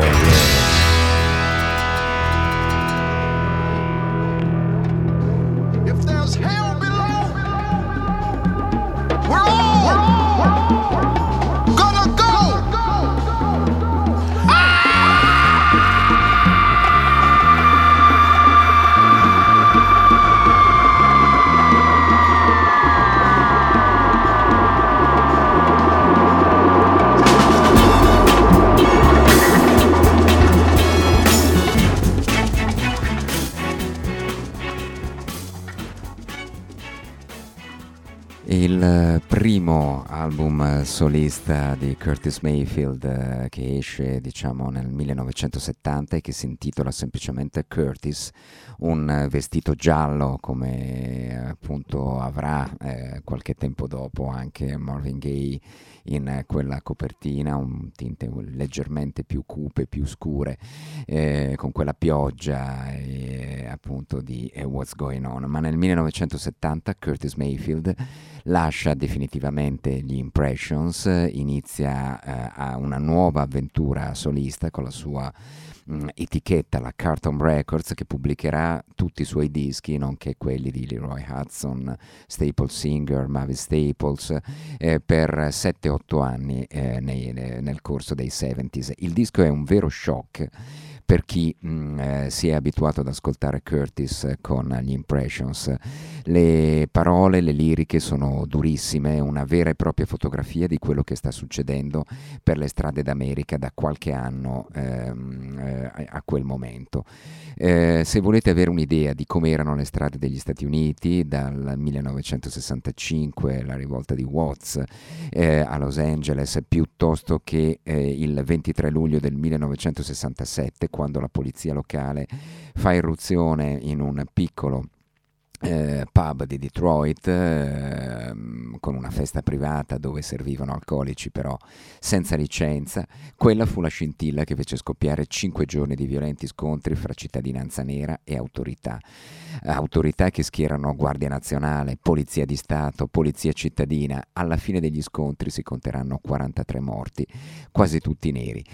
Oh, Berlin. Primo album solista di Curtis Mayfield eh, che esce diciamo nel 1970 e che si intitola semplicemente Curtis, un vestito giallo come appunto avrà eh, qualche tempo dopo anche Marvin Gaye in quella copertina, un tinte leggermente più cupe, più scure, eh, con quella pioggia e, appunto di eh, What's Going On. Ma nel 1970 Curtis Mayfield lascia definitivamente gli Impressions, inizia eh, una nuova avventura solista con la sua mh, mm, etichetta, la Carton Records, che pubblicherà tutti i suoi dischi, nonché quelli di Leroy Hudson, Staples Singer, Mavis Staples, eh, per 7-8 anni eh, nei, nel corso dei 70s. Il disco è un vero shock per chi mh, mm, eh, si è abituato ad ascoltare Curtis con gli Impressions. Le parole, le liriche sono durissime, una vera e propria fotografia di quello che sta succedendo per le strade d'America da qualche anno ehm, eh, a quel momento. Eh, se volete avere un'idea di come erano le strade degli Stati Uniti dal 1965, la rivolta di Watts eh, a Los Angeles, piuttosto che il 23 luglio del 1967, quando la polizia locale fa irruzione in un piccolo eh, pub di Detroit eh, con una festa privata dove servivano alcolici però senza licenza, quella fu la scintilla che fece scoppiare cinque giorni di violenti scontri fra cittadinanza nera e autorità. Autorità che schierano Guardia Nazionale, Polizia di Stato, Polizia cittadina. Alla fine degli scontri si conteranno 43 morti, quasi tutti neri.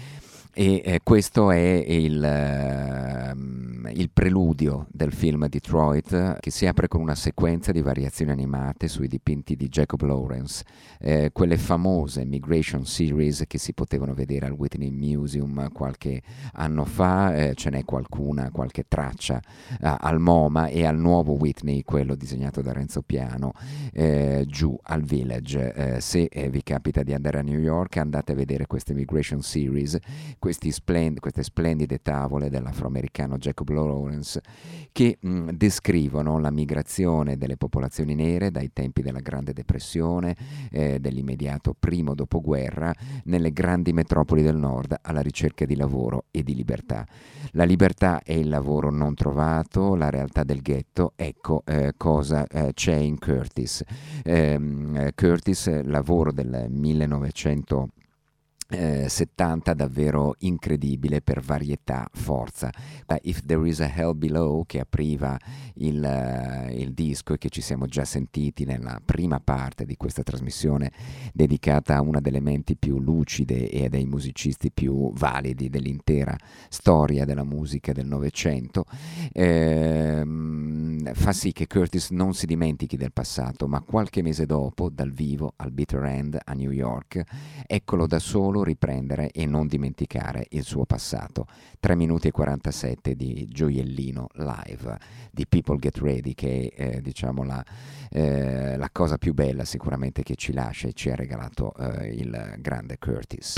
E eh, questo è il, uh, il, preludio del film Detroit che si apre con una sequenza di variazioni animate sui dipinti di Jacob Lawrence, eh, quelle famose Migration Series che si potevano vedere al Whitney Museum qualche anno fa, eh, ce n'è qualcuna, qualche traccia uh, al MoMA e al nuovo Whitney, quello disegnato da Renzo Piano, eh, giù al Village. Eh, se vi capita di andare a New York andate a vedere queste Migration Series splend- queste splendide tavole dell'afroamericano Jacob Lawrence che mh, descrivono la migrazione delle popolazioni nere dai tempi della Grande Depressione, eh, dell'immediato primo dopoguerra, nelle grandi metropoli del nord alla ricerca di lavoro e di libertà. La libertà è il lavoro non trovato, la realtà del ghetto, ecco eh, cosa eh, c'è in Curtis. Ehm, Curtis, lavoro del 1900 eh, 70 davvero incredibile per varietà, forza. Da If There Is a Hell Below che apriva il, uh, il, disco e che ci siamo già sentiti nella prima parte di questa trasmissione dedicata a una delle menti più lucide e dei musicisti più validi dell'intera storia della musica del Novecento, ehm, fa sì che Curtis non si dimentichi del passato, ma qualche mese dopo, dal vivo al Bitter End a New York, eccolo da solo solo riprendere e non dimenticare il suo passato. 3 minuti e 47 di gioiellino live di People Get Ready, che è eh, diciamo la, eh, la, cosa più bella sicuramente che ci lascia e ci ha regalato eh, il grande Curtis.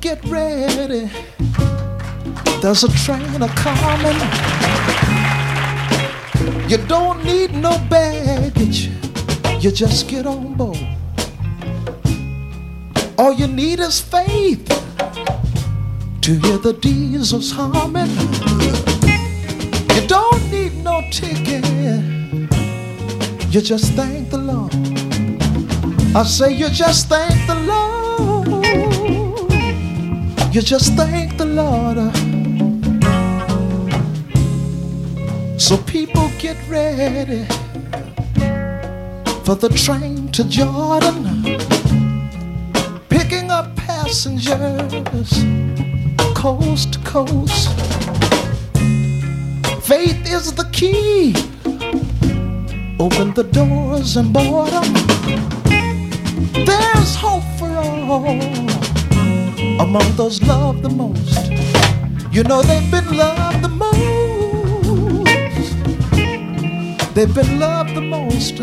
Get ready. There's a train a coming. You don't need no baggage. You just get on board. All you need is faith to hear the diesels humming. You don't need no ticket. You just thank the Lord. I say you just thank the Lord you just thank the Lord. So people get ready for the train to Jordan, picking up passengers coast to coast. Faith is the key. Open the doors and them. There's hope for all among those loved the most. You know they've been loved the most. They've been loved the most.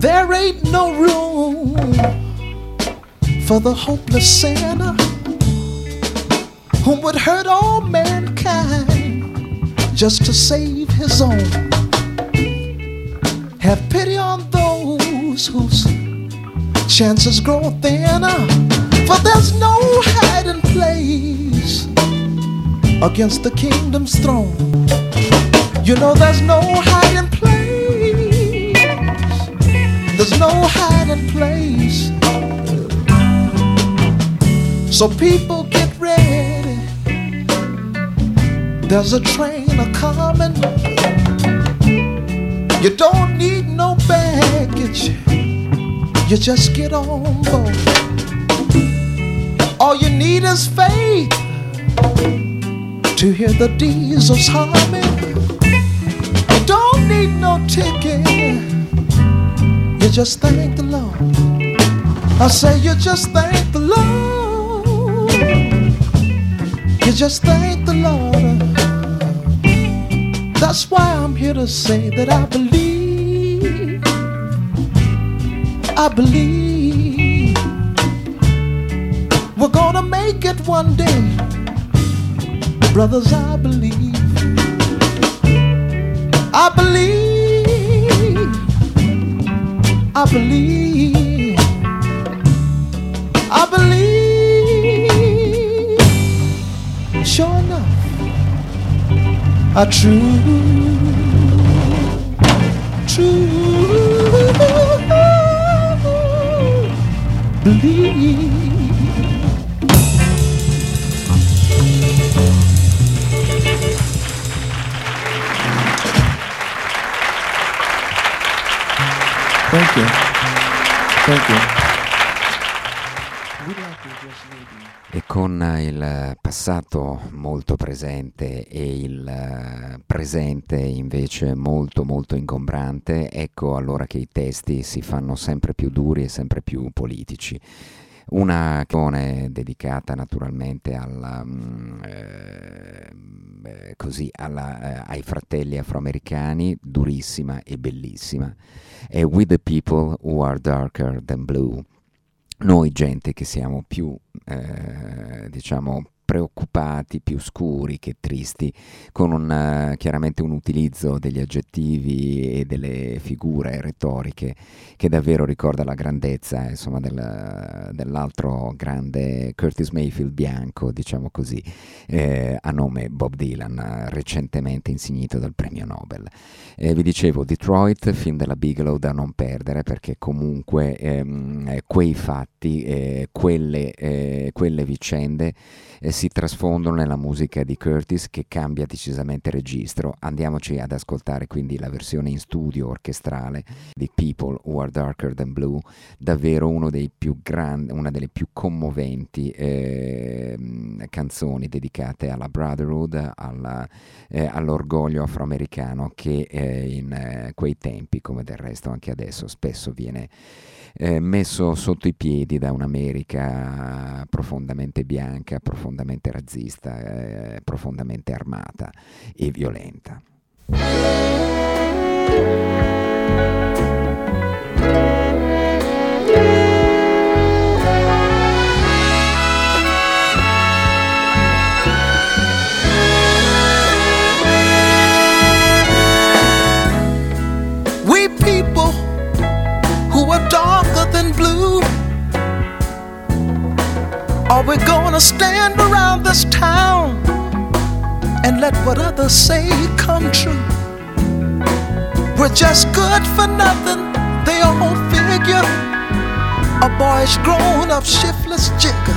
There ain't no room for the hopeless sinner who would hurt all mankind just to save his own. Have pity on those whose chances grow thinner, for there's no hiding place against the kingdom's throne. You know there's no hiding place. There's no hiding place so people get ready. There's a train a coming. You don't need no baggage. You just get on board. All you need is faith to hear the diesels humming. You don't need no ticket. You just thank the Lord. I say you just thank the Lord. You just thank the Lord. That's why I'm here to say that I believe. I believe we're gonna make it one day. Brothers, I believe. I believe. I believe. I believe. Are true, true. Believe. Thank you. Thank you. Con il passato molto presente e il eh, presente invece molto molto ingombrante, ecco allora che i testi si fanno sempre più duri e sempre più politici. Una canzone dedicata naturalmente alla, mm, eh, così, alla, eh, ai fratelli afroamericani, durissima e bellissima, è With the People Who Are Darker Than Blue noi gente che siamo più, eh, diciamo, preoccupati, più scuri che tristi, con un, uh, chiaramente un utilizzo degli aggettivi e delle figure retoriche che davvero ricorda la grandezza insomma, del, dell'altro grande Curtis Mayfield bianco, diciamo così, eh, a nome Bob Dylan, recentemente insignito dal premio Nobel. Eh, vi dicevo, Detroit, film della Bigelow da non perdere perché comunque ehm, quei fatti, eh, quelle, eh, quelle vicende eh, si trasfondono nella musica di Curtis che cambia decisamente registro. Andiamoci ad ascoltare quindi la versione in studio orchestrale di People Who Are Darker Than Blue, davvero grandi, una delle più commoventi eh, canzoni dedicate alla brotherhood, alla, eh, all'orgoglio afroamericano che eh, in eh, quei tempi, come del resto anche adesso, spesso viene eh, messo sotto i piedi da un'America profondamente bianca, profondamente razzista, eh, profondamente armata e violenta. Are we gonna stand around this town and let what others say come true? We're just good for nothing, they all figure. A boy's grown up shiftless jigger.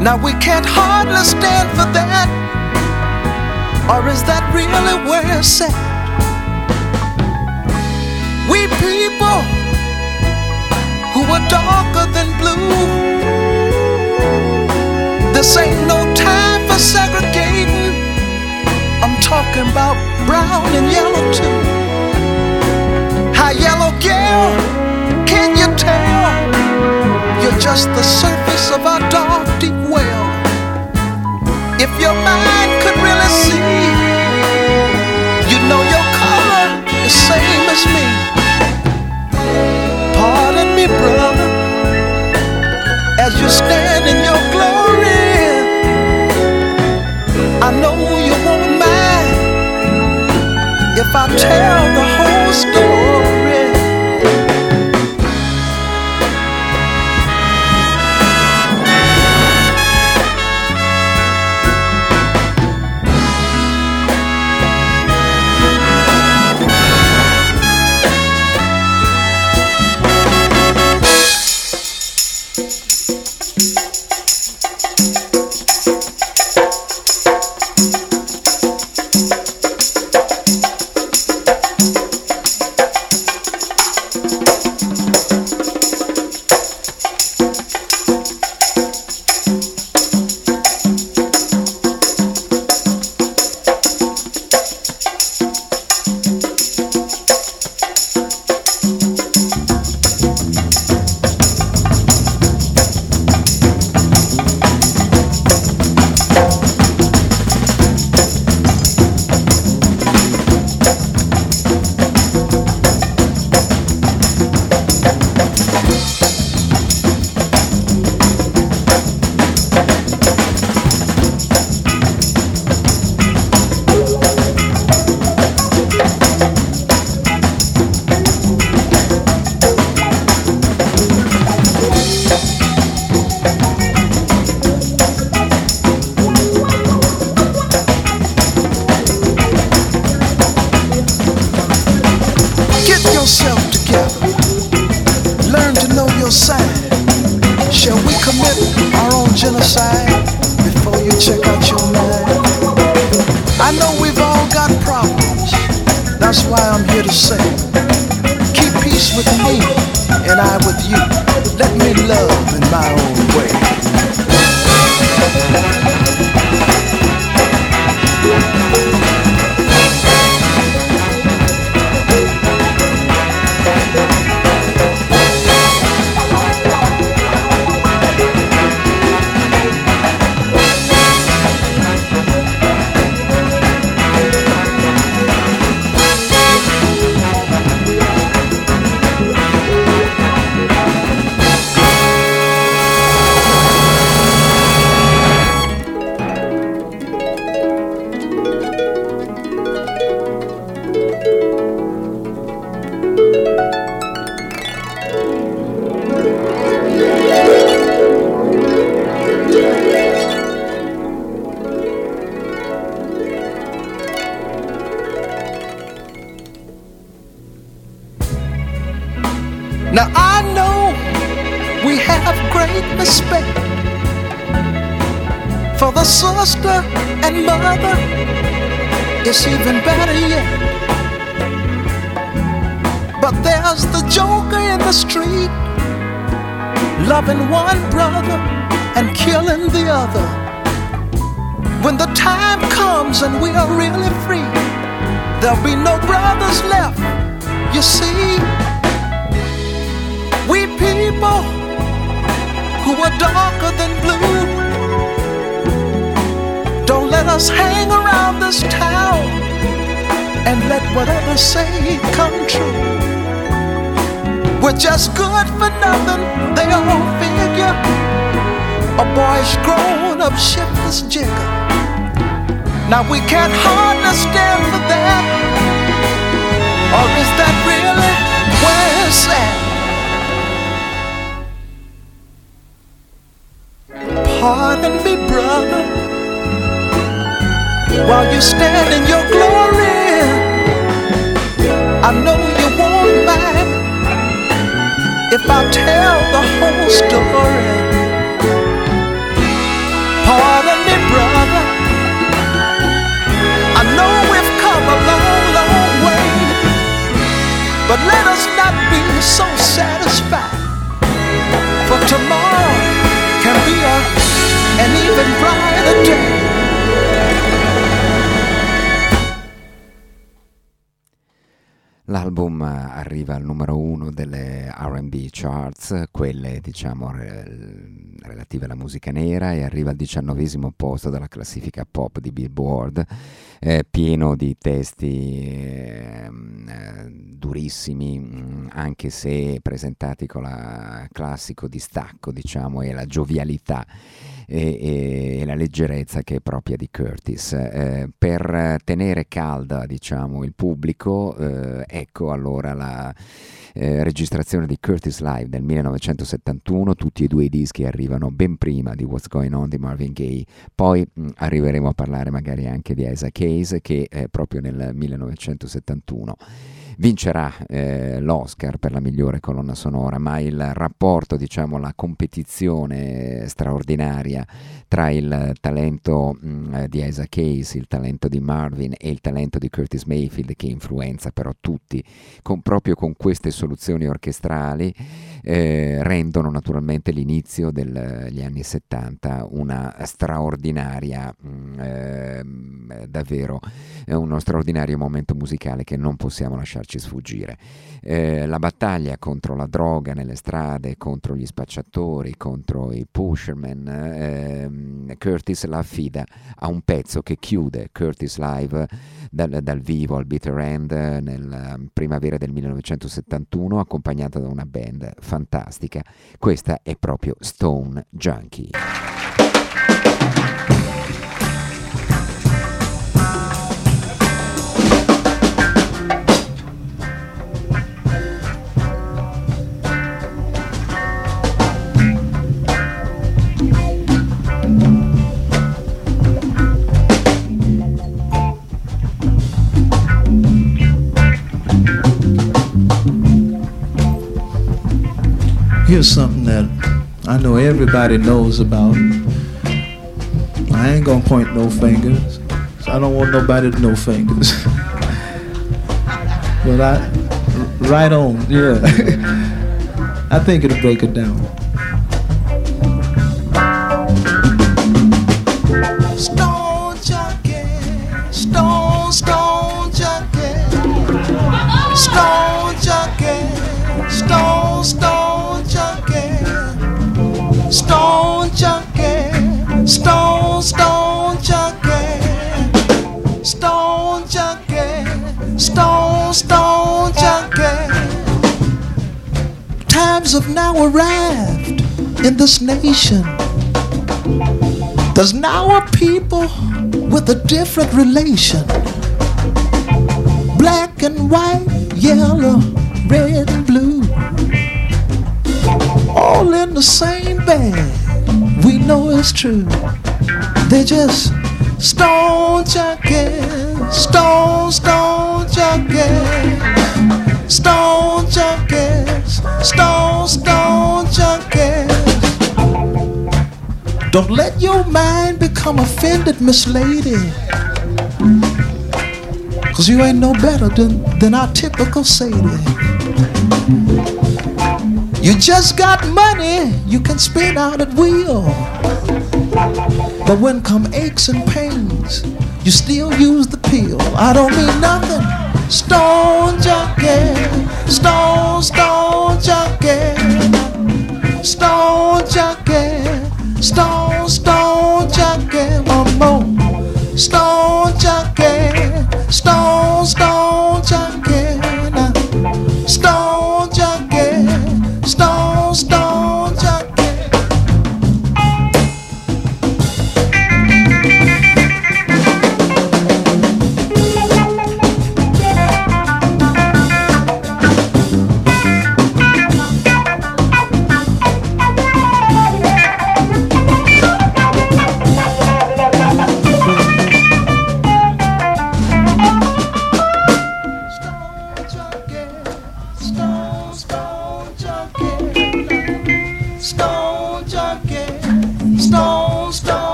Now we can't hardly stand for that. Or is that really where it's at? We people who are darker than blue this ain't no time for segregating. I'm talking about brown and yellow too. Hi, yellow girl, can you tell? You're just the surface of our dark, deep well. If your mind could really see, you know your color is same as me. Pardon me, brother, as you stand I tell the whole story. Have great respect for the sister and mother. It's even better yet. But there's the joker in the street, loving one brother and killing the other. When the time comes and we are really free, there'll be no brothers left. You see, we people who are darker than blue, don't let us hang around this town and let whatever say come true. We're just good for nothing, they all figure. A boy's grown up shiftless jigger. Now we can't hardly stand for that. Or is that really where it's at? While you stand in your glory. I know you won't mind if I tell the whole story. Pardon me, brother. I know we've come a long, long way, but let us not be so satisfied. For tomorrow can be a, an even brighter day. L'album arriva al numero uno delle RB charts, quelle diciamo re- relative alla musica nera, e arriva al diciannovesimo posto della classifica pop di Billboard, pieno di testi eh, eh, durissimi, mh, anche se presentati con la classico distacco, diciamo, e la giovialità e, e, la leggerezza che è propria di Curtis. Eh, per tenere calda diciamo, il pubblico, eh, ecco allora la eh, registrazione di Curtis Live del 1971, tutti e due i dischi arrivano ben prima di What's Going On di Marvin Gaye, poi mh, arriveremo a parlare magari anche di Isaac Hayes che è proprio nel 1971 vincerà eh, l'Oscar per la migliore colonna sonora, ma il rapporto, diciamo, la competizione straordinaria tra il talento mh, di Isaac Hayes, il talento di Marvin e il talento di Curtis Mayfield, che influenza però tutti, con, proprio con queste soluzioni orchestrali, eh, rendono naturalmente l'inizio degli anni 70 una straordinaria, mh, eh, davvero uno straordinario momento musicale che non possiamo lasciarci sfuggire. Eh, la battaglia contro la droga nelle strade, contro gli spacciatori, contro i pusherman, eh, Curtis la affida a un pezzo che chiude Curtis Live dal, dal vivo al Bitter End nella primavera del 1971, accompagnata da una band fantastica. Questa è proprio Stone Junkie. Here's something that I know everybody knows about. I ain't gonna point no fingers. I don't want nobody to know fingers. but I, right on, yeah. I think it'll break it down. Stone stone, stone junkie, stone junkie, stone, stone junkie. Times have now arrived in this nation. There's now a people with a different relation. Black and white, yellow, red and blue. All in the same bag. Know it's true. They just stone junkies, stone, stone junkies, stone junkies, stone, stone junkies. Don't let your mind become offended, Miss Lady. Cause you ain't no better than, than our typical Sadie. You just got money you can spend out at will. But when come aches and pains, you still use the pill. I don't mean nothing. Stone junkie, stone, stone junkie, stone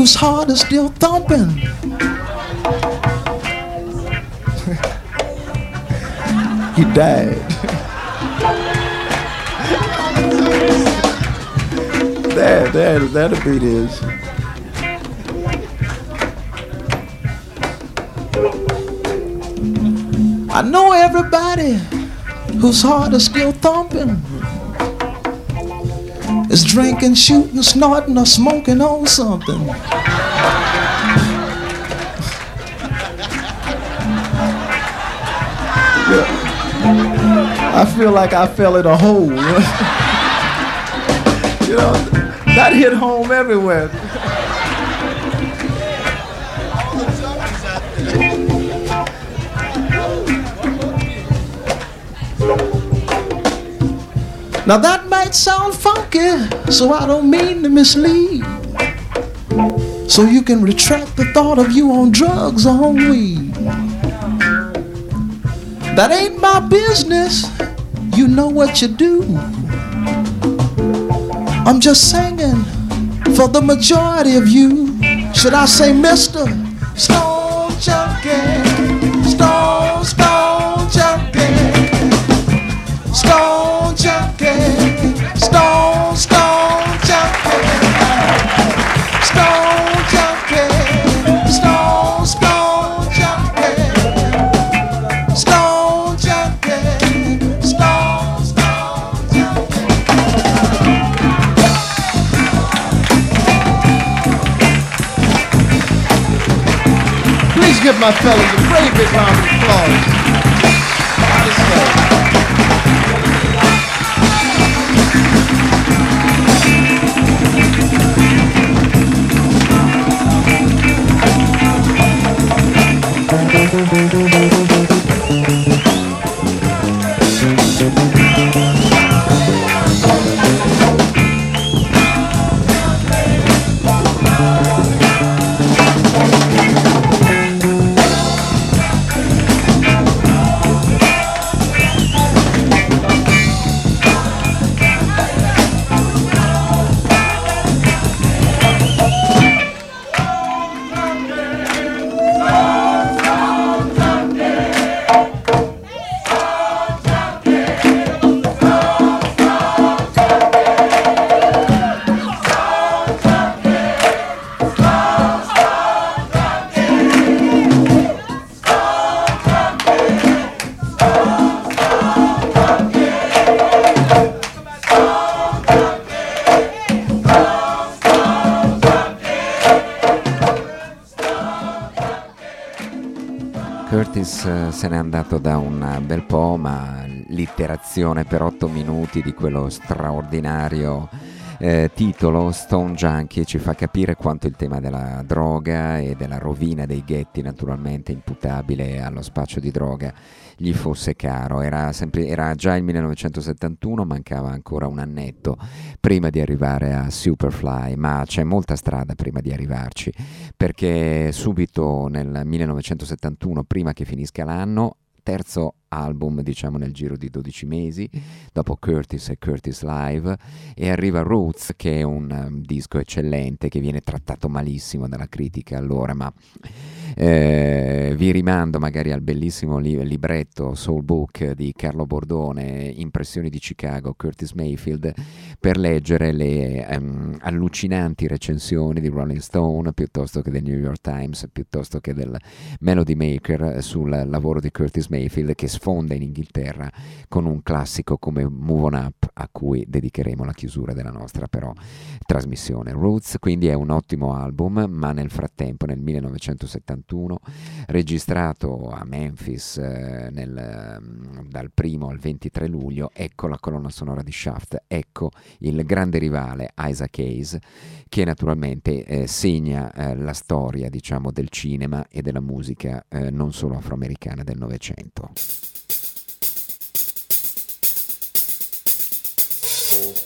whose heart is still thumping. he died. there, there, there the beat is. I know everybody whose heart is still thumping is drinking, shooting, snorting, or smoking on something. I feel like I fell in a hole. you know, that hit home everywhere. Now that might sound funky, so I don't mean to mislead. So you can retract the thought of you on drugs or on weed. That ain't my business. You know what you do. I'm just singing for the majority of you. Should I say, Mister Stone Junkie? My fellas a great big round of applause. Honestly. Andato da un bel po', ma l'iterazione per otto minuti di quello straordinario eh, titolo Stone Junkie ci fa capire quanto il tema della droga e della rovina dei ghetti naturalmente imputabile allo spaccio di droga gli fosse caro. Era, sempre, era già il 1971, mancava ancora un annetto prima di arrivare a Superfly, ma c'è molta strada prima di arrivarci, perché subito nel 1971, prima che finisca l'anno, terzo album diciamo nel giro di 12 mesi dopo Curtis e Curtis Live e arriva Roots che è un um, disco eccellente che viene trattato malissimo dalla critica allora ma eh, vi rimando magari al bellissimo li- libretto Soul Book di Carlo Bordone, Impressioni di Chicago, Curtis Mayfield, per leggere le um, allucinanti recensioni di Rolling Stone piuttosto che del New York Times, piuttosto che del Melody Maker sul lavoro di Curtis Mayfield che sfonda in Inghilterra con un classico come Move On Up a cui dedicheremo la chiusura della nostra però trasmissione. Roots quindi è un ottimo album, ma nel frattempo nel 1970 1971, registrato a Memphis eh, nel, mm, dal 1 al 23 luglio, ecco la colonna sonora di Shaft, ecco il grande rivale Isaac Hayes, che naturalmente eh, segna eh, la storia diciamo, del cinema e della musica eh, non solo afroamericana del Novecento. Oh.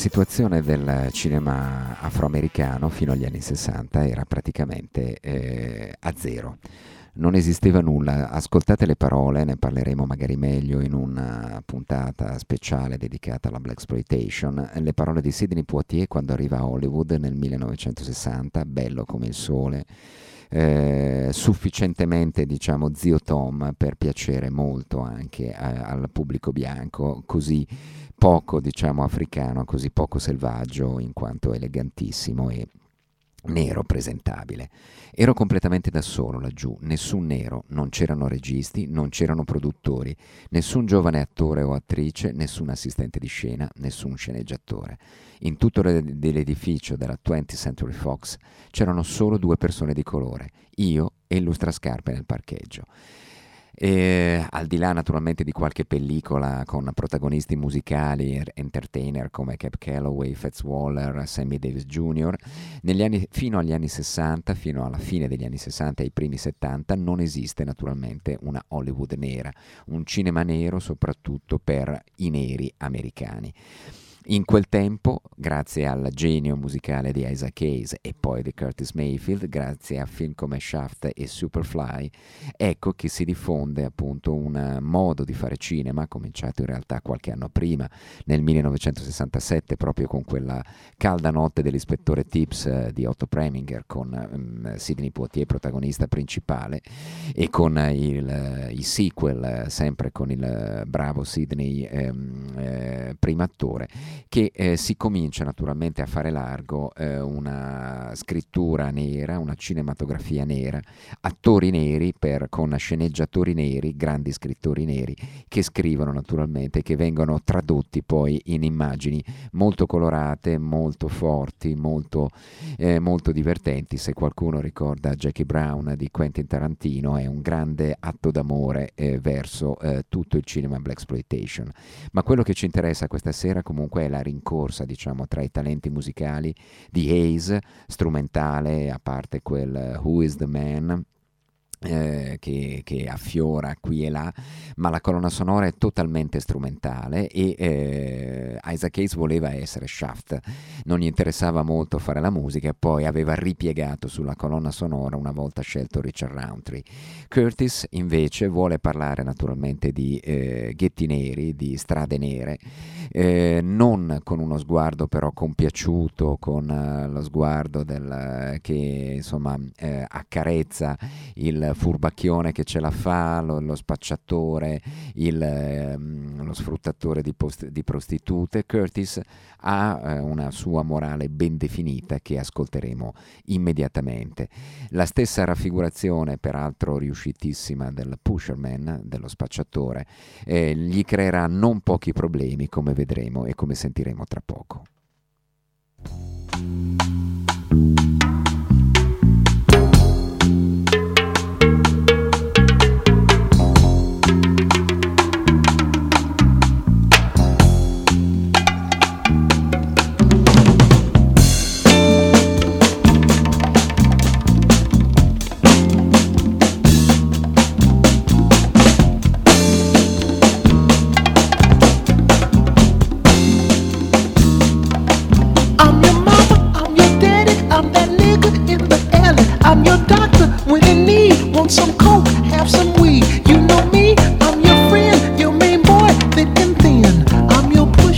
Situazione del cinema afroamericano fino agli anni 60 era praticamente eh, a zero. Non esisteva nulla, ascoltate le parole, ne parleremo magari meglio in una puntata speciale dedicata alla Black Exploitation. Le parole di Sidney Poitier quando arriva a Hollywood nel 1960, bello come il sole, eh, sufficientemente diciamo zio Tom per piacere molto anche a, al pubblico bianco, così poco diciamo africano, così poco selvaggio in quanto elegantissimo e nero presentabile. Ero completamente da solo laggiù, nessun nero, non c'erano registi, non c'erano produttori, nessun giovane attore o attrice, nessun assistente di scena, nessun sceneggiatore. In tutto l'edificio della 20th Century Fox c'erano solo due persone di colore, io e il lustrascarpe nel parcheggio. E, al di là naturalmente di qualche pellicola con protagonisti musicali, er, entertainer come Cap Calloway, Fats Waller, Sammy Davis Jr., anni, fino agli anni 60, fino alla fine degli anni 60 e ai primi 70, non esiste naturalmente una Hollywood nera, un cinema nero soprattutto per i neri americani. In quel tempo, grazie al genio musicale di Isaac Hayes e poi di Curtis Mayfield, grazie a film come Shaft e Superfly, ecco che si diffonde appunto un modo di fare cinema, cominciato in realtà qualche anno prima, nel 1967, proprio con quella calda notte dell'ispettore Tips eh, di Otto Preminger, con um, Sidney Poitier protagonista principale, e con il, uh, i sequel, uh, sempre con il bravo Sidney um, primo attore che eh, si comincia naturalmente a fare largo eh, una scrittura nera, una cinematografia nera, attori neri per, con sceneggiatori neri, grandi scrittori neri che scrivono naturalmente, che vengono tradotti poi in immagini molto colorate, molto forti, molto, eh, molto divertenti. Se qualcuno ricorda Jackie Brown di Quentin Tarantino è un grande atto d'amore eh, verso eh, tutto il cinema black exploitation. Ma quello che ci interessa questa sera comunque è la rincorsa diciamo, tra i talenti musicali di Hayes, strumentale, a parte quel Who is the Man, eh, che, che, affiora qui e là, ma la colonna sonora è totalmente strumentale e eh, Isaac Hayes voleva essere Shaft, non gli interessava molto fare la musica poi aveva ripiegato sulla colonna sonora una volta scelto Richard Roundtree. Curtis invece vuole parlare naturalmente di eh, ghetti neri, di strade nere, eh, non con uno sguardo però compiaciuto, con uh, lo sguardo del, che insomma eh, accarezza il furbacchione che ce la fa, lo, lo spacciatore, il, ehm, lo sfruttatore di, post, di, prostitute. Curtis ha eh, una sua morale ben definita che ascolteremo immediatamente. La stessa raffigurazione, peraltro riuscitissima, del pusherman, dello spacciatore, eh, gli creerà non pochi problemi, come vedremo e come sentiremo tra poco.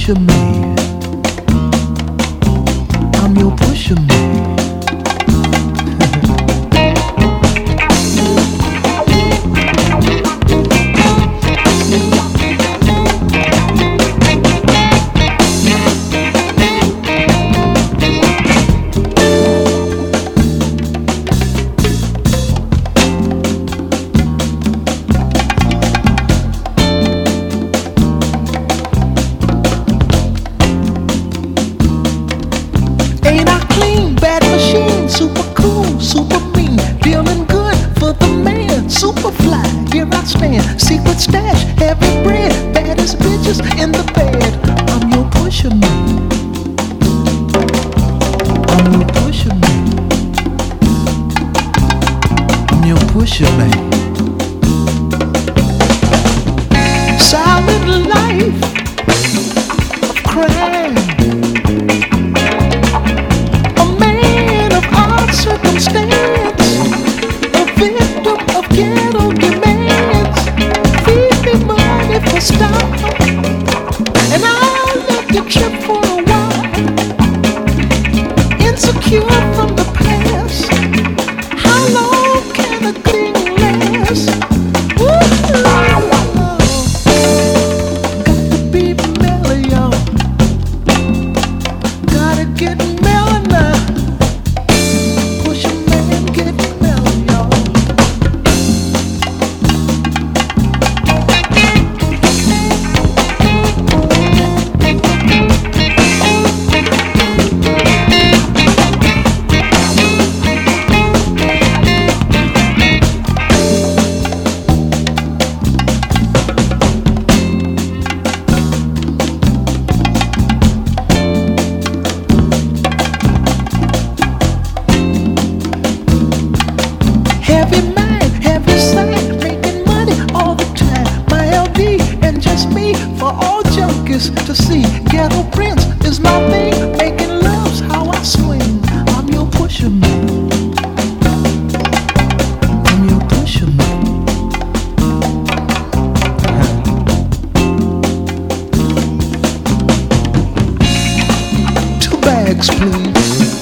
should me please,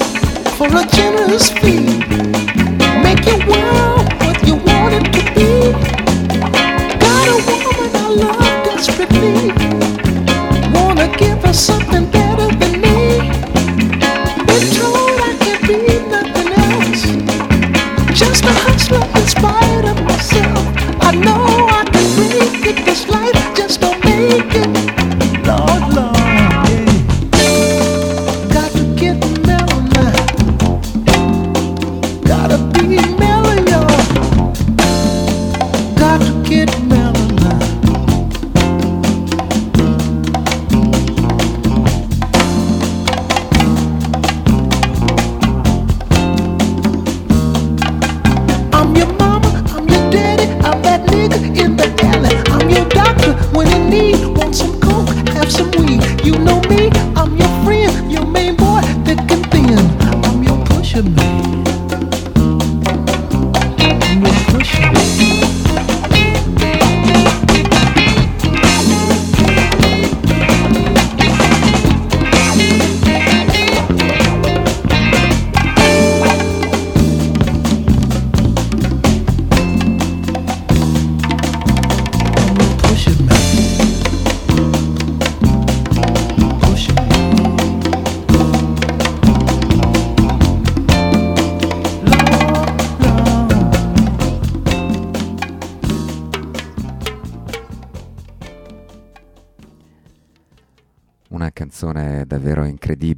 for a generous fee.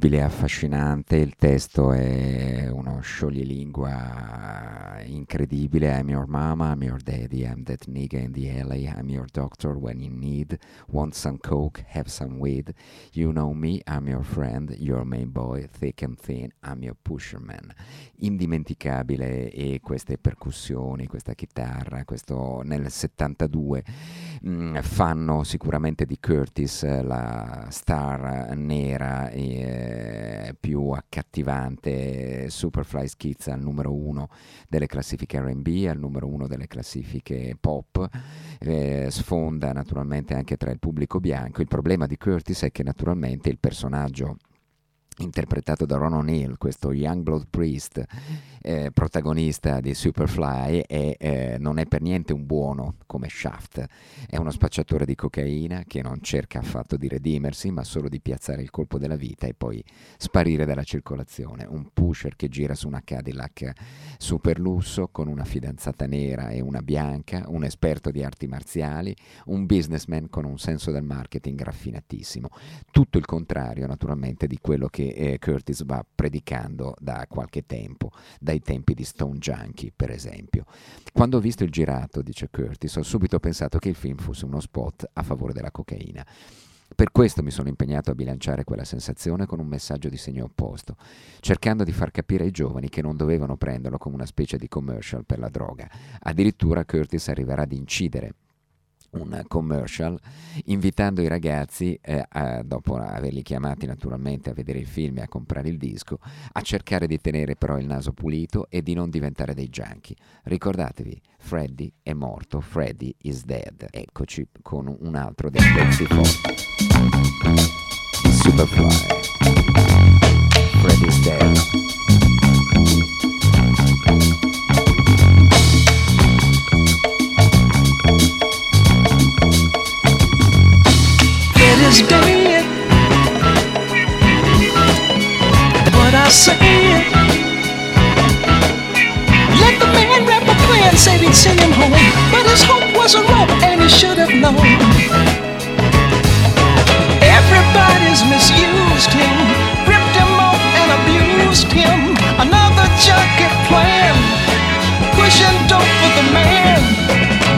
Incredibile affascinante, il testo è uno scioglilingua incredibile. I'm your mama, I'm your daddy, I'm that nigga in the alley, I'm your doctor when you need, want some coke, have some weed. You know me, I'm your friend, your main boy, thick and thin, I'm your pusherman. Indimenticabile e queste percussioni, questa chitarra, questo nel 72 mh, fanno sicuramente di Curtis eh, la star nera e eh, più accattivante. Superfly schizza al numero uno delle classifiche RB, al numero uno delle classifiche pop, eh, sfonda naturalmente anche tra il pubblico bianco. Il problema di Curtis è che naturalmente il personaggio interpretato da Ron O'Neill, questo Youngblood Priest, eh, protagonista di Superfly, è, eh, non è per niente un buono come Shaft, è uno spacciatore di cocaina che non cerca affatto di redimersi, ma solo di piazzare il colpo della vita e poi sparire dalla circolazione, un pusher che gira su una Cadillac super lusso con una fidanzata nera e una bianca, un esperto di arti marziali, un businessman con un senso del marketing raffinatissimo, tutto il contrario naturalmente di quello che eh, Curtis va predicando da qualche tempo, dai tempi di Stone Junkie per esempio. Quando ho visto il girato, dice Curtis, ho subito pensato che il film fosse uno spot a favore della cocaina. Per questo mi sono impegnato a bilanciare quella sensazione con un messaggio di segno opposto, cercando di far capire ai giovani che non dovevano prenderlo come una specie di commercial per la droga. Addirittura Curtis arriverà ad incidere un commercial invitando i ragazzi, eh, a- dopo averli chiamati naturalmente a vedere il film e a comprare il disco, a cercare di tenere però il naso pulito e di non diventare dei junkie. Ricordatevi, Freddy è morto, Freddy is dead. Eccoci con un altro dei pezzi forti. Superfly. Freddy is dead. Say. Let the man rap a plan, said he'd send him home. But his hope wasn't wrong, and he should have known. Everybody's misused him, ripped him off and abused him. Another junkie plan, pushing dope for the man.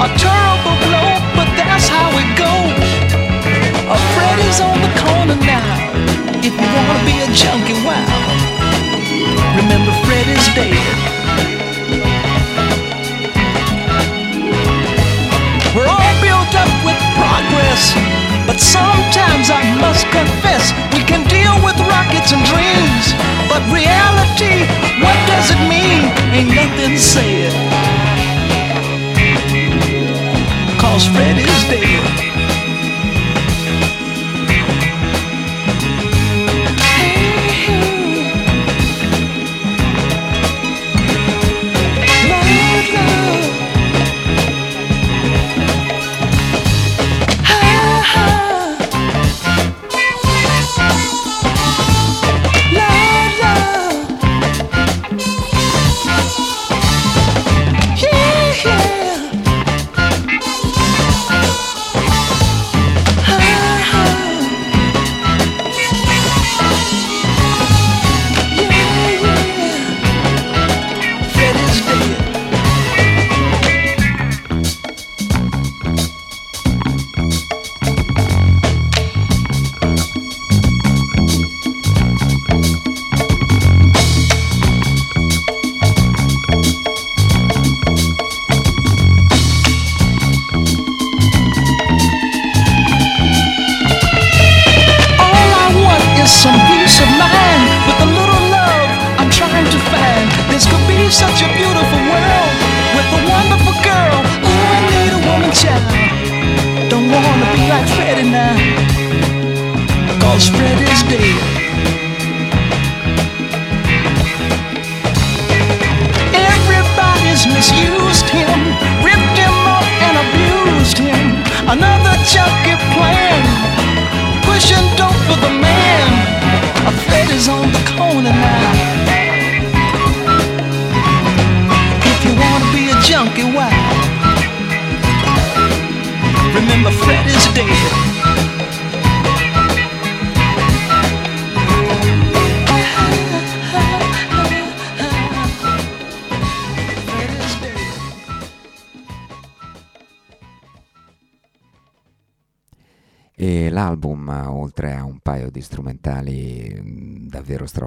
A terrible blow, but that's how it goes. A Freddy's on the corner now. If you wanna be a junkie, wow. Remember, Fred is dead. We're all built up with progress, but sometimes I must confess we can deal with rockets and dreams. But reality, what does it mean? Ain't nothing said. Cause Fred is dead.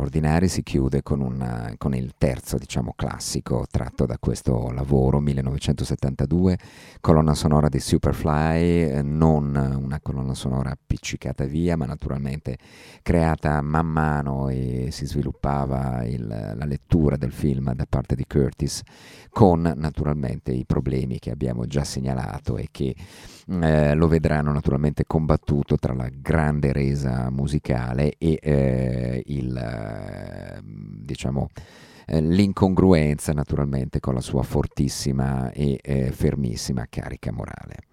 Straordinari, si chiude con, una, con il terzo diciamo, classico tratto da questo lavoro, 1972, colonna sonora di Superfly, non una colonna sonora appiccicata via, ma naturalmente creata man mano e si sviluppava il, la lettura del film da parte di Curtis, con naturalmente i problemi che abbiamo già segnalato e che eh, lo vedranno naturalmente combattuto tra la grande resa musicale e eh, il, eh, diciamo, eh, l'incongruenza naturalmente con la sua fortissima e eh, fermissima carica morale.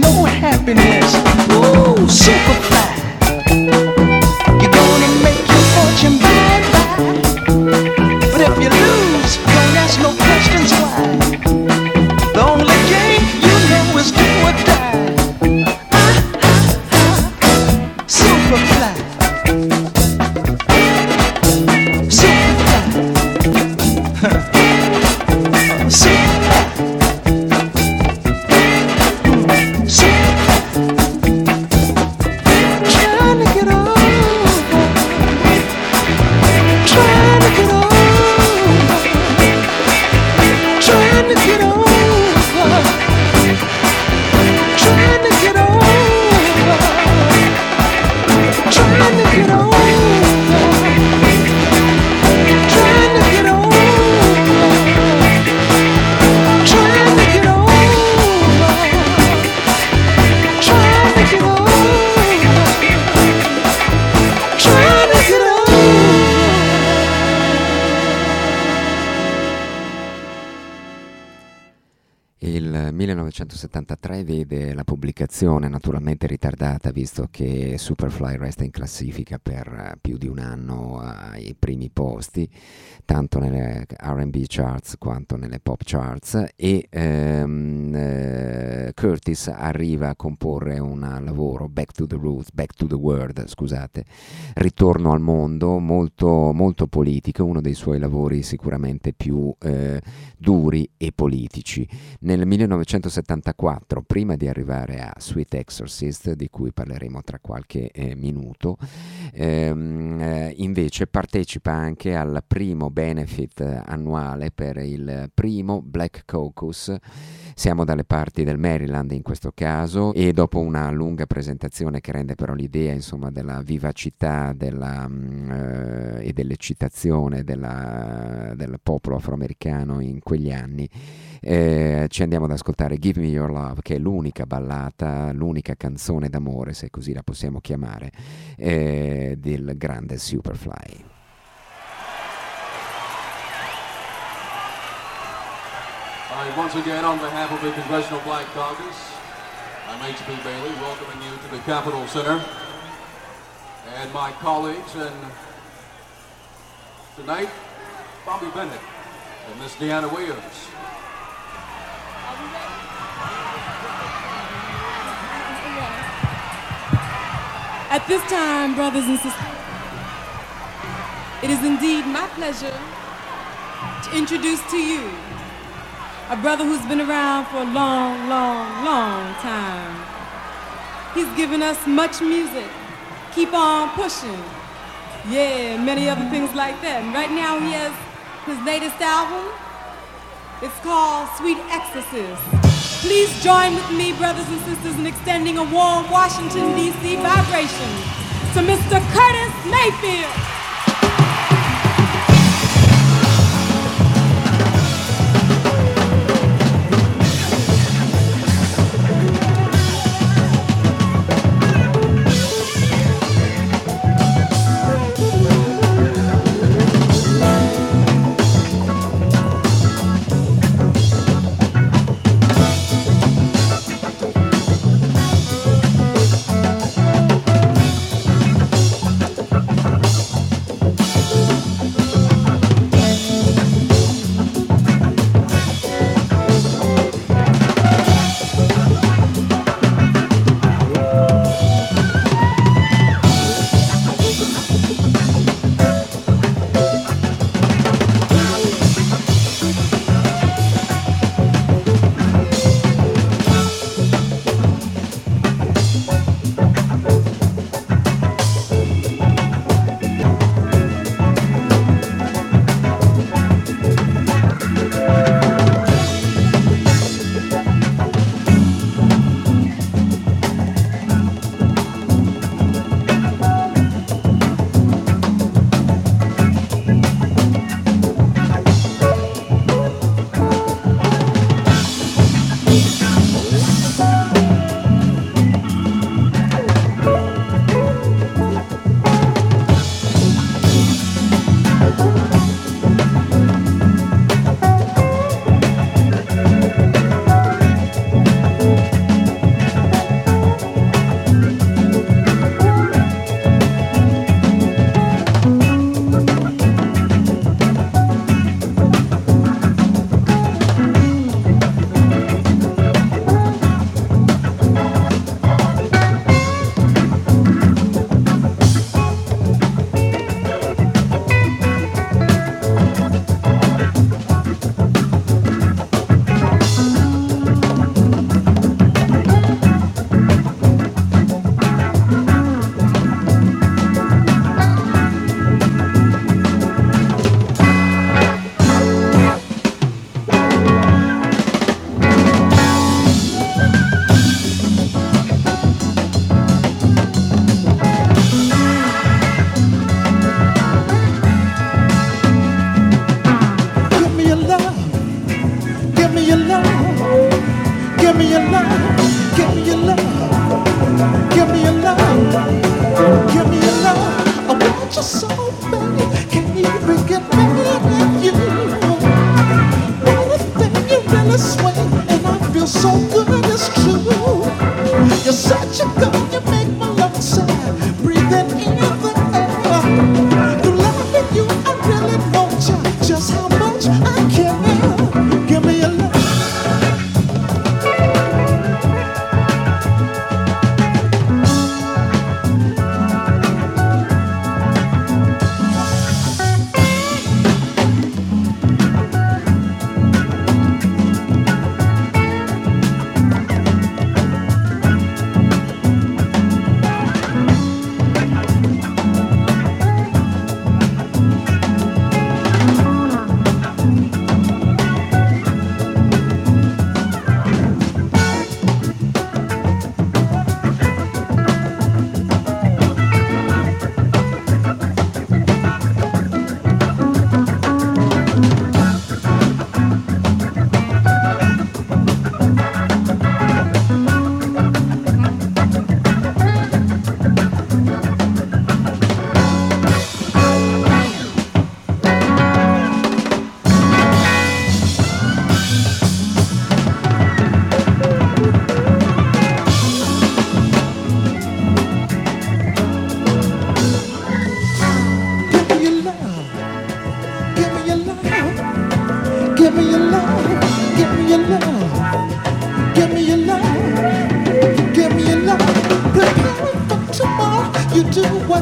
no happiness. Pubblicazione naturalmente ritardata visto che Superfly resta in classifica per più di un anno ai primi posti tanto nelle RB charts quanto nelle pop charts e ehm, eh, Curtis arriva a comporre un lavoro Back to the Roots, Back to the World, scusate, ritorno al mondo molto, molto politico, uno dei suoi lavori sicuramente più eh, duri e politici. Nel 1974, prima di arrivare a Sweet Exorcist, di cui parleremo tra qualche eh, minuto, ehm, eh, invece partecipa anche al primo benefit annuale per il primo Black Caucus. Siamo dalle parti del Maryland in questo caso e dopo una lunga presentazione che rende però l'idea insomma, della vivacità della, mm, eh, e dell'eccitazione della, del popolo afroamericano in quegli anni, eh, ci andiamo ad ascoltare Give Me Your Love, che è l'unica ballata, l'unica canzone d'amore, se così la possiamo chiamare, eh, del grande Superfly. I once again, on behalf of the Congressional Black Caucus, I'm H.P. Bailey, welcoming you to the Capitol Center, and my colleagues, and tonight, Bobby Bennett and Miss Deanna Williams. At this time, brothers and sisters, it is indeed my pleasure to introduce to you a brother who's been around for a long, long, long time. He's given us much music. Keep on pushing. Yeah, many other things like that. And right now he has his latest album. It's called Sweet Exorcist. Please join with me, brothers and sisters, in extending a warm Washington, D.C. vibration to Mr. Curtis Mayfield.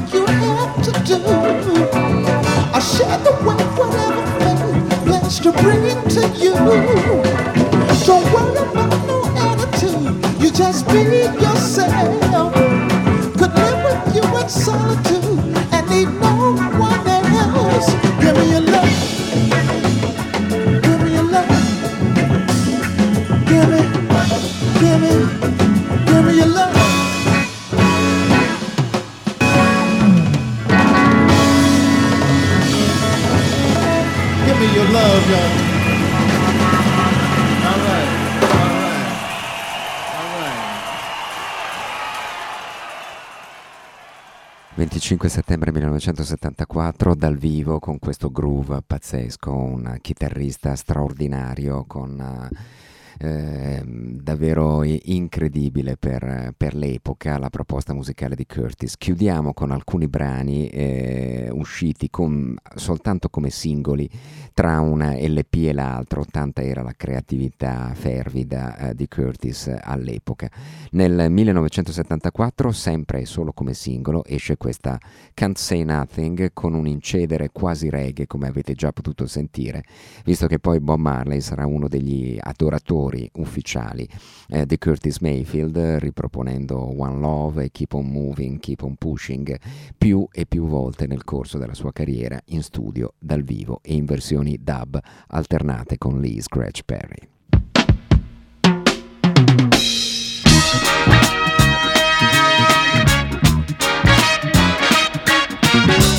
What you have to do. I share the way, whatever fate plans to bring to you. Don't worry about no attitude. You just be yourself. 25 settembre 1974 dal vivo con questo groove pazzesco, un chitarrista straordinario con eh, ehm, davvero incredibile per, per l'epoca la proposta musicale di Curtis. Chiudiamo con alcuni brani eh, usciti con- soltanto come singoli tra una LP e l'altro, tanta era la creatività fervida eh, di Curtis all'epoca. Nel 1974, sempre e solo come singolo, esce questa Can't Say Nothing con un incedere quasi reggae, come avete già potuto sentire, visto che poi Bob Marley sarà uno degli adoratori ufficiali eh, di Curtis Mayfield, riproponendo One Love e Keep on Moving, Keep on Pushing più e più volte nel corso della sua carriera in studio, dal vivo e in versioni dub alternate con Lee Scratch Perry. Thank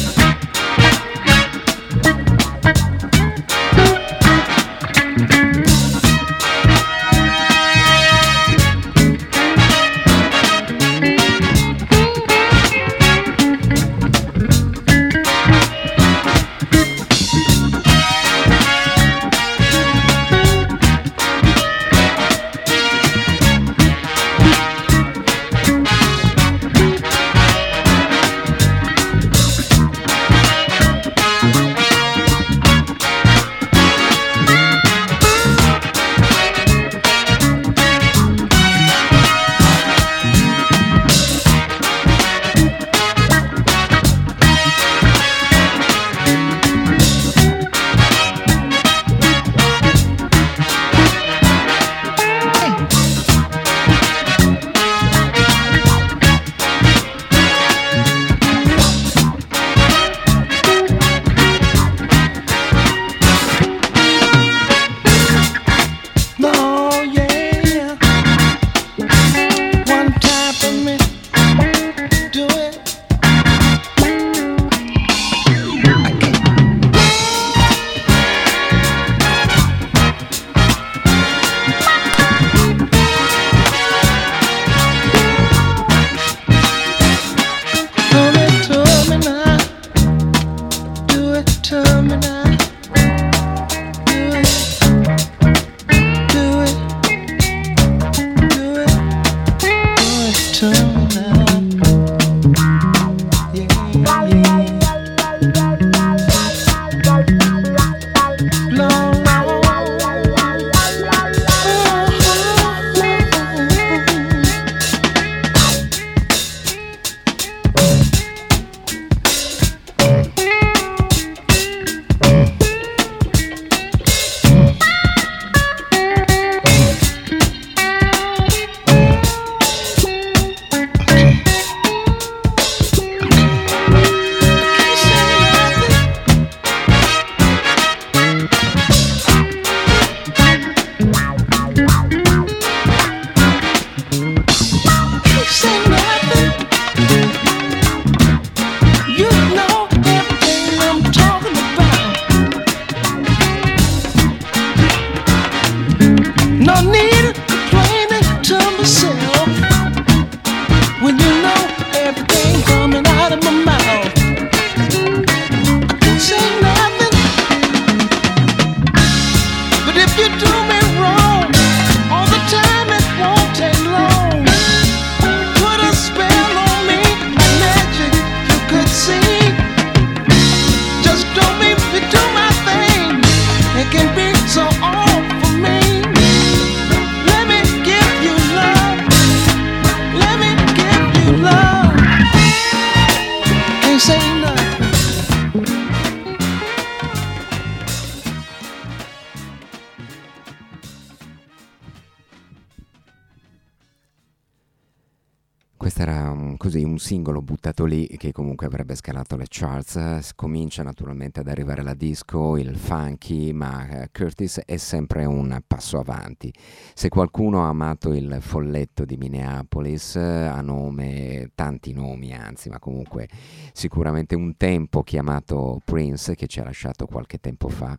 singolo buttato lì che comunque avrebbe scalato le charts. Comincia naturalmente ad arrivare la disco, il funky, ma eh, Curtis è sempre un passo avanti. Se qualcuno ha amato il folletto di Minneapolis, ha nome, tanti nomi anzi, ma comunque sicuramente un tempo chiamato Prince che ci ha lasciato qualche tempo fa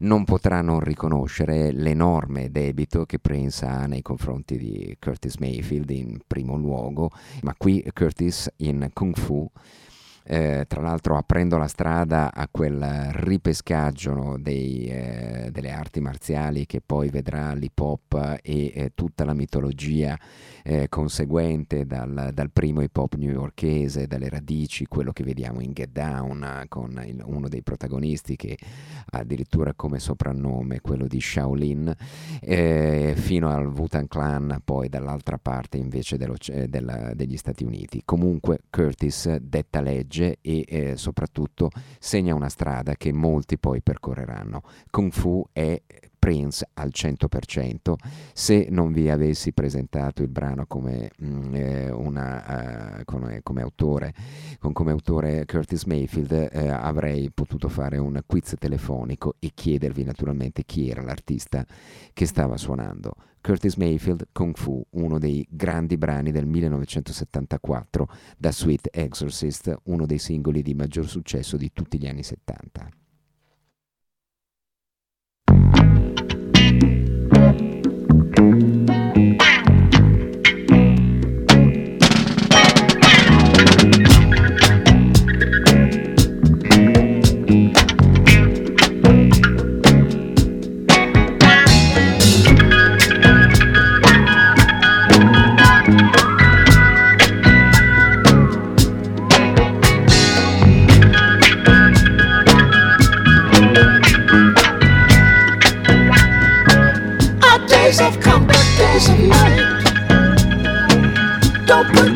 non potrà non riconoscere l'enorme debito che Prince ha nei confronti di Curtis Mayfield in primo luogo, ma qui Curtis in Kung Fu. Eh, tra l'altro aprendo la strada a quel ripescaggio dei, eh, delle arti marziali che poi vedrà l'hip hop e eh, tutta la mitologia eh, conseguente dal, dal, primo hip hop newyorkese, dalle radici, quello che vediamo in Get Down con il, uno dei protagonisti che ha addirittura come soprannome quello di Shaolin, eh, fino al Wu-Tang Clan, poi dall'altra parte invece della, degli Stati Uniti. Comunque Curtis detta legge e eh, soprattutto segna una strada che molti poi percorreranno. Kung Fu è Prince al 100%. Se non vi avessi presentato il brano come, mm, eh, una, uh, come, come, autore, con come autore Curtis Mayfield, eh, avrei potuto fare un quiz telefonico e chiedervi naturalmente chi era l'artista che stava suonando. Curtis Mayfield, Kung Fu, uno dei grandi brani del 1974 da Sweet Exorcist, uno dei singoli di maggior successo di tutti gli anni 70.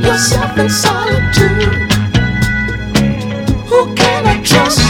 Yourself in solitude. Who can I trust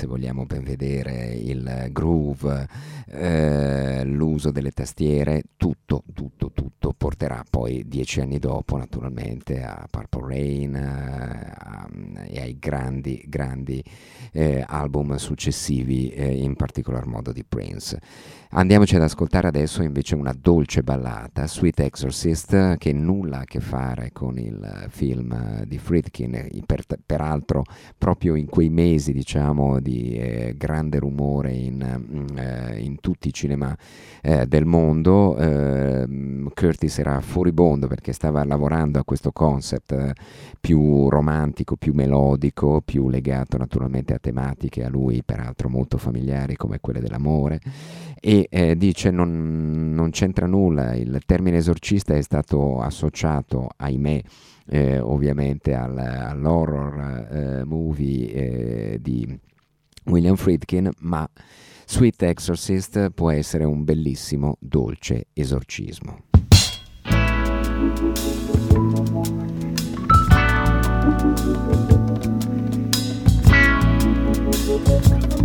se vogliamo ben vedere, il groove, eh, l'uso delle tastiere, tutto, tutto, tutto porterà poi dieci anni dopo naturalmente a Purple Rain eh, a- e ai grandi, grandi eh, album successivi, eh, in particolar modo di Prince. Andiamoci ad ascoltare adesso invece una dolce ballata, Sweet Exorcist, che nulla a che fare con il film di Friedkin, per- peraltro proprio in quei mesi diciamo di eh, grande rumore in, mm, eh, in tutti i cinema eh, del mondo, ehm, Curtis era furibondo perché stava lavorando a questo concept eh, più romantico, più melodico, più legato naturalmente a tematiche a lui peraltro molto familiari come quelle dell'amore e eh, dice non, non c'entra nulla, il termine esorcista è stato associato, ahimè, eh, ovviamente al- all'horror eh, movie eh, di William Friedkin, ma Sweet Exorcist può essere un bellissimo, dolce esorcismo. Can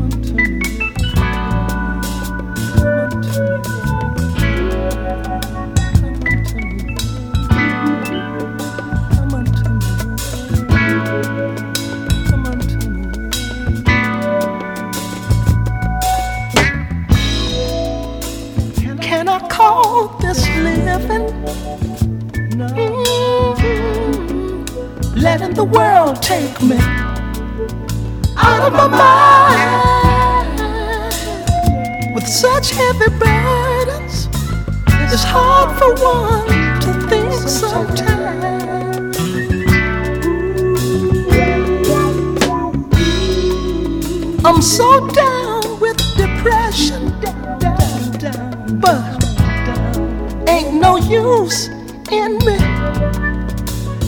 I call this living? Mm, Letting the world take me out of my mind with such heavy burdens. It's hard for one to think sometimes. I'm so down with depression, but ain't no use in me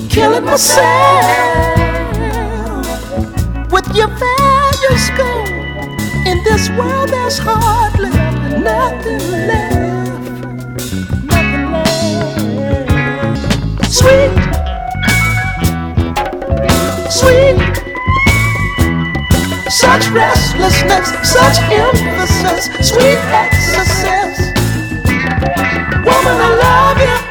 killing myself with your values gone. In this world, there's hardly nothing left. Nothing left. Sweet, sweet. Such restlessness, such emphasis, sweet exorcist. Woman, I love you.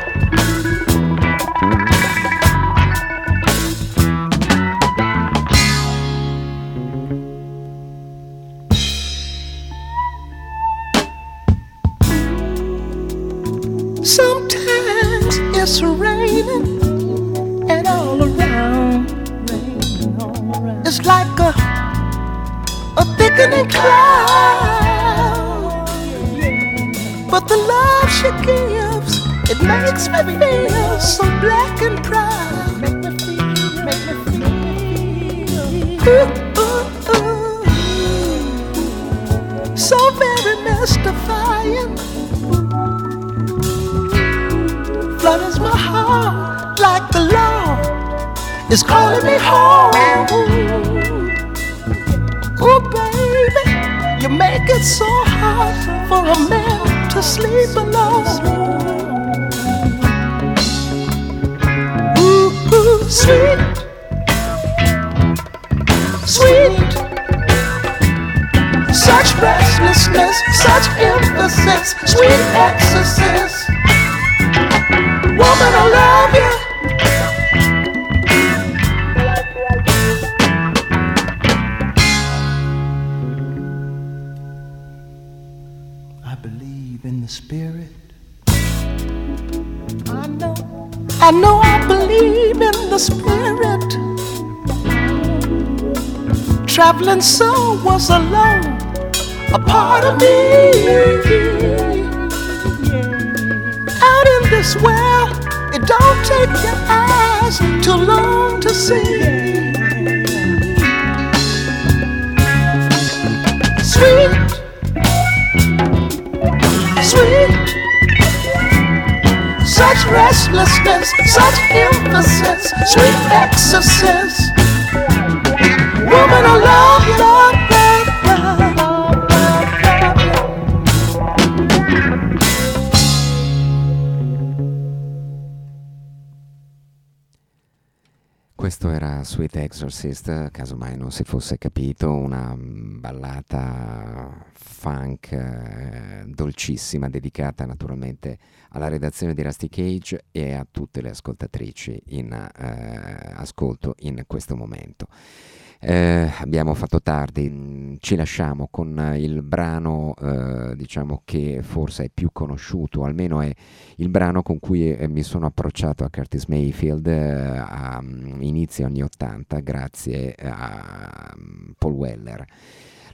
Sweet Exorcist, casomai non si fosse capito, una mm, ballata funk eh, dolcissima dedicata naturalmente alla redazione di Rusty Cage e a tutte le ascoltatrici in eh, ascolto in questo momento. Eh, abbiamo fatto tardi, ci lasciamo con il brano eh, diciamo che forse è più conosciuto, almeno è il brano con cui eh, mi sono approcciato a Curtis Mayfield eh, a mm, inizio anni 80 grazie a mm, Paul Weller.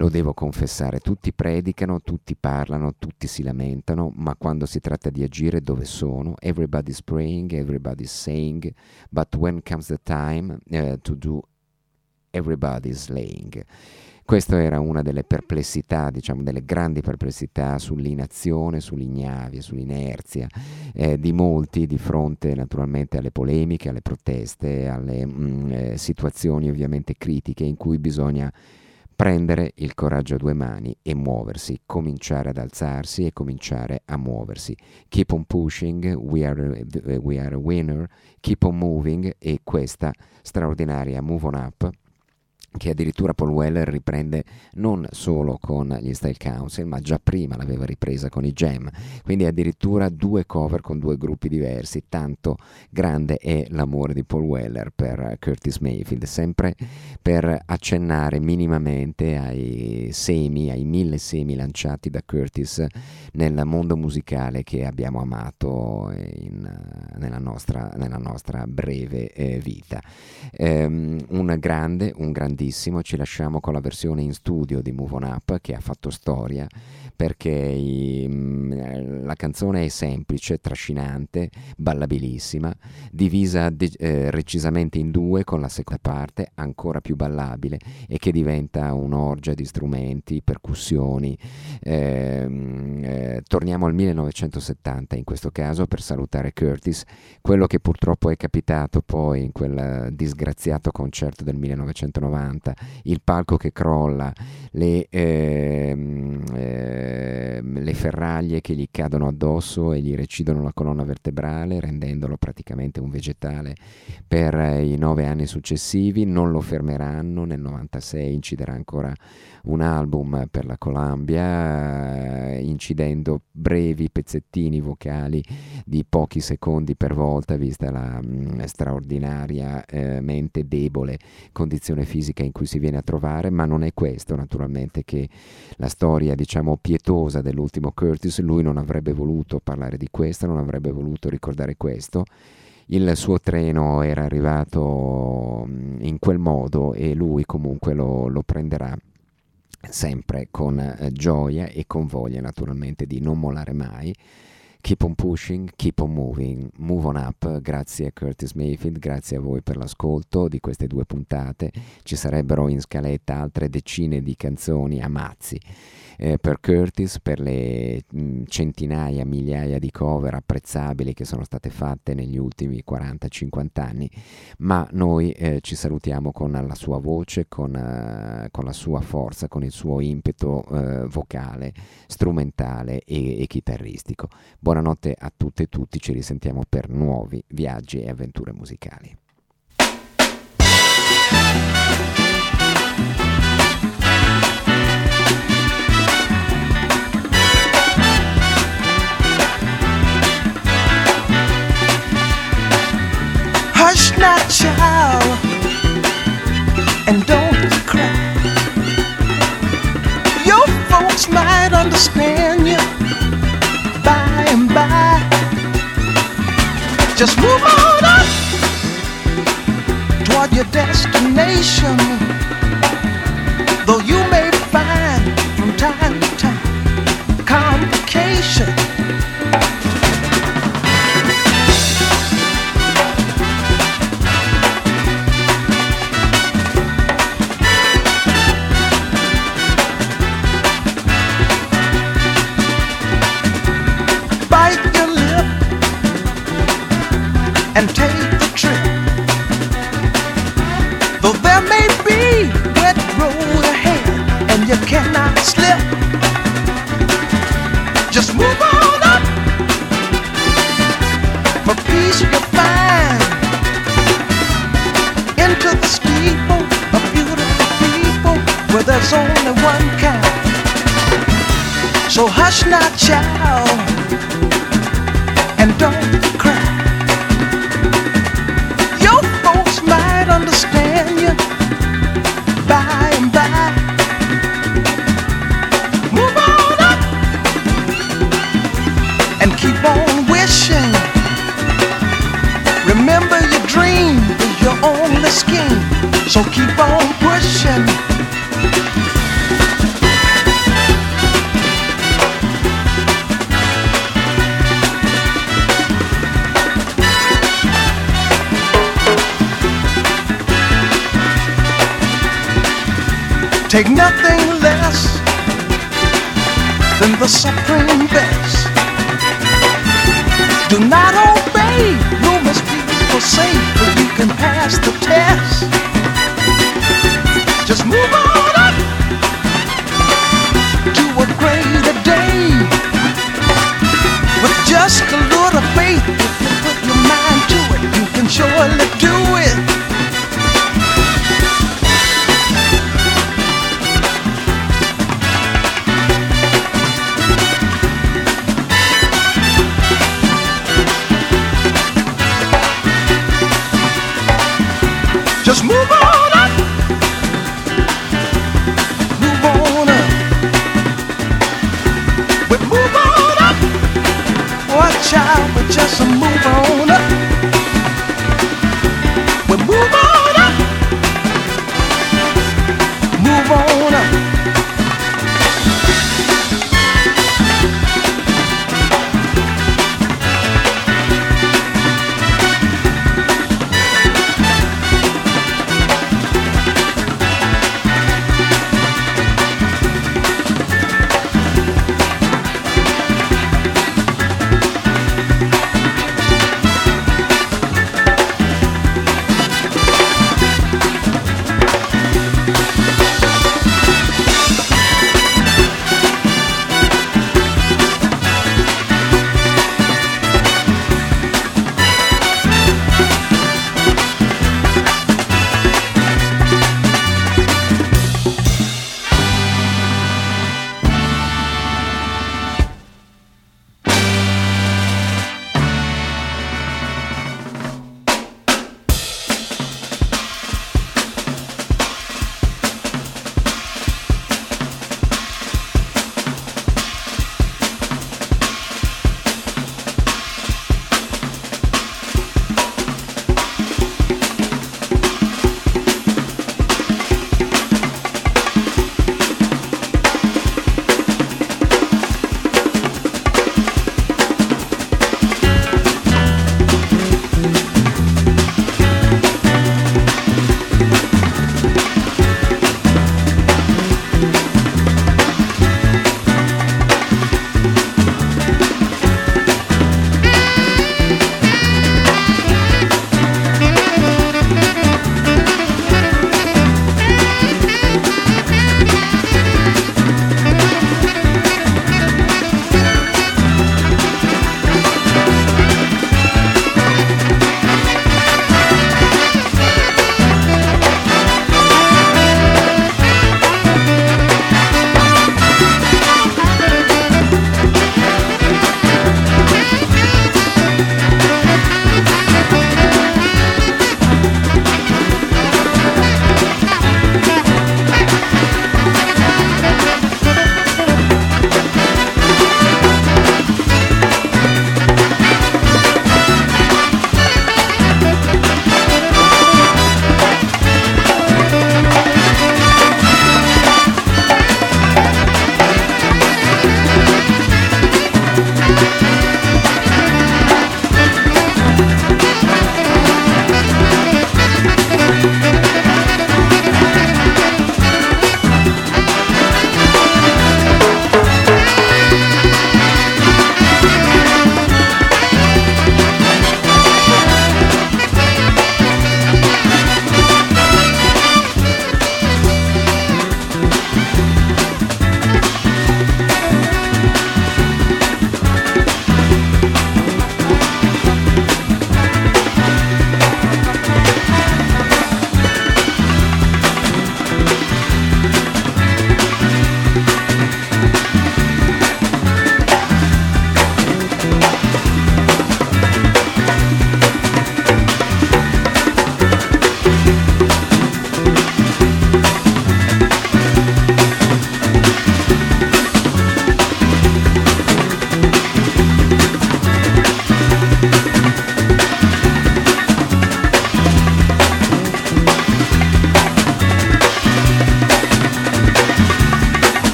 Lo devo confessare, tutti predicano, tutti parlano, tutti si lamentano, ma quando si tratta di agire dove sono? Everybody's praying, everybody's saying, but when comes the time eh, to do Everybody's Laying. Questa era una delle perplessità, diciamo, delle grandi perplessità sull'inazione, sull'ignavia, sull'inerzia eh, di molti di fronte naturalmente alle polemiche, alle proteste, alle mm, eh, situazioni ovviamente critiche in cui bisogna prendere il coraggio a due mani e muoversi, cominciare ad alzarsi e cominciare a muoversi. Keep on pushing, we are, we are a winner, keep on moving e questa straordinaria Move on Up che addirittura Paul Weller riprende non solo con gli Style Council, ma già prima l'aveva ripresa con i Jam, quindi addirittura due cover con due gruppi diversi, tanto grande è l'amore di Paul Weller per Curtis Mayfield, sempre per accennare minimamente ai semi, ai mille semi lanciati da Curtis nel mondo musicale che abbiamo amato in, nella, nostra, nella, nostra, breve eh, vita. Um, un grande, un grandissimo ci lasciamo con la versione in studio di Move On Up che ha fatto storia perché i, mh, la canzone è semplice, trascinante, ballabilissima, divisa de- eh, recisamente in due con la seconda parte ancora più ballabile e che diventa un'orgia di strumenti, percussioni. Ehm, eh, torniamo al 1970 in questo caso per salutare Curtis, quello che purtroppo è capitato poi in quel disgraziato concerto del 1990, il palco che crolla, le... Ehm, eh, le ferraglie che gli cadono addosso e gli recidono la colonna vertebrale, rendendolo praticamente un vegetale per eh, i nove anni successivi. Non lo fermeranno, nel 96 inciderà ancora un album per la Columbia, eh, incidendo brevi pezzettini vocali di pochi secondi per volta, vista la mh, straordinariamente debole condizione fisica in cui si viene a trovare, ma non è questo naturalmente che la storia, diciamo, pietosa dell'ultimo Curtis, lui non avrebbe voluto parlare di questo, non avrebbe voluto ricordare questo il suo treno era arrivato in quel modo e lui comunque lo, lo prenderà sempre con eh, gioia e con voglia naturalmente di non mollare mai. Keep on pushing, keep on moving, move on up. Grazie a Curtis Mayfield, grazie a voi per l'ascolto di queste due puntate. Ci sarebbero in scaletta altre decine di canzoni a mazzi eh, per Curtis, per le mh, centinaia, migliaia di cover apprezzabili che sono state fatte negli ultimi 40-50 anni, ma noi eh, ci salutiamo con la sua voce, con, uh, con, la sua forza, con il suo impeto uh, vocale, strumentale e, e chitarristico. Buonanotte a tutte e tutti, ci risentiamo per nuovi viaggi e avventure musicali. Child and don't cry. Your folks might understand you by and by. Just move on up toward your destination. Though you may find from time to time complications. Hush not, child and don't cry. Your folks might understand you by and by. Move on up and keep on wishing. Remember your dream is your only scheme, so keep on Take nothing less than the supreme best. Do not obey rumors people say, but you can pass the test. Just move on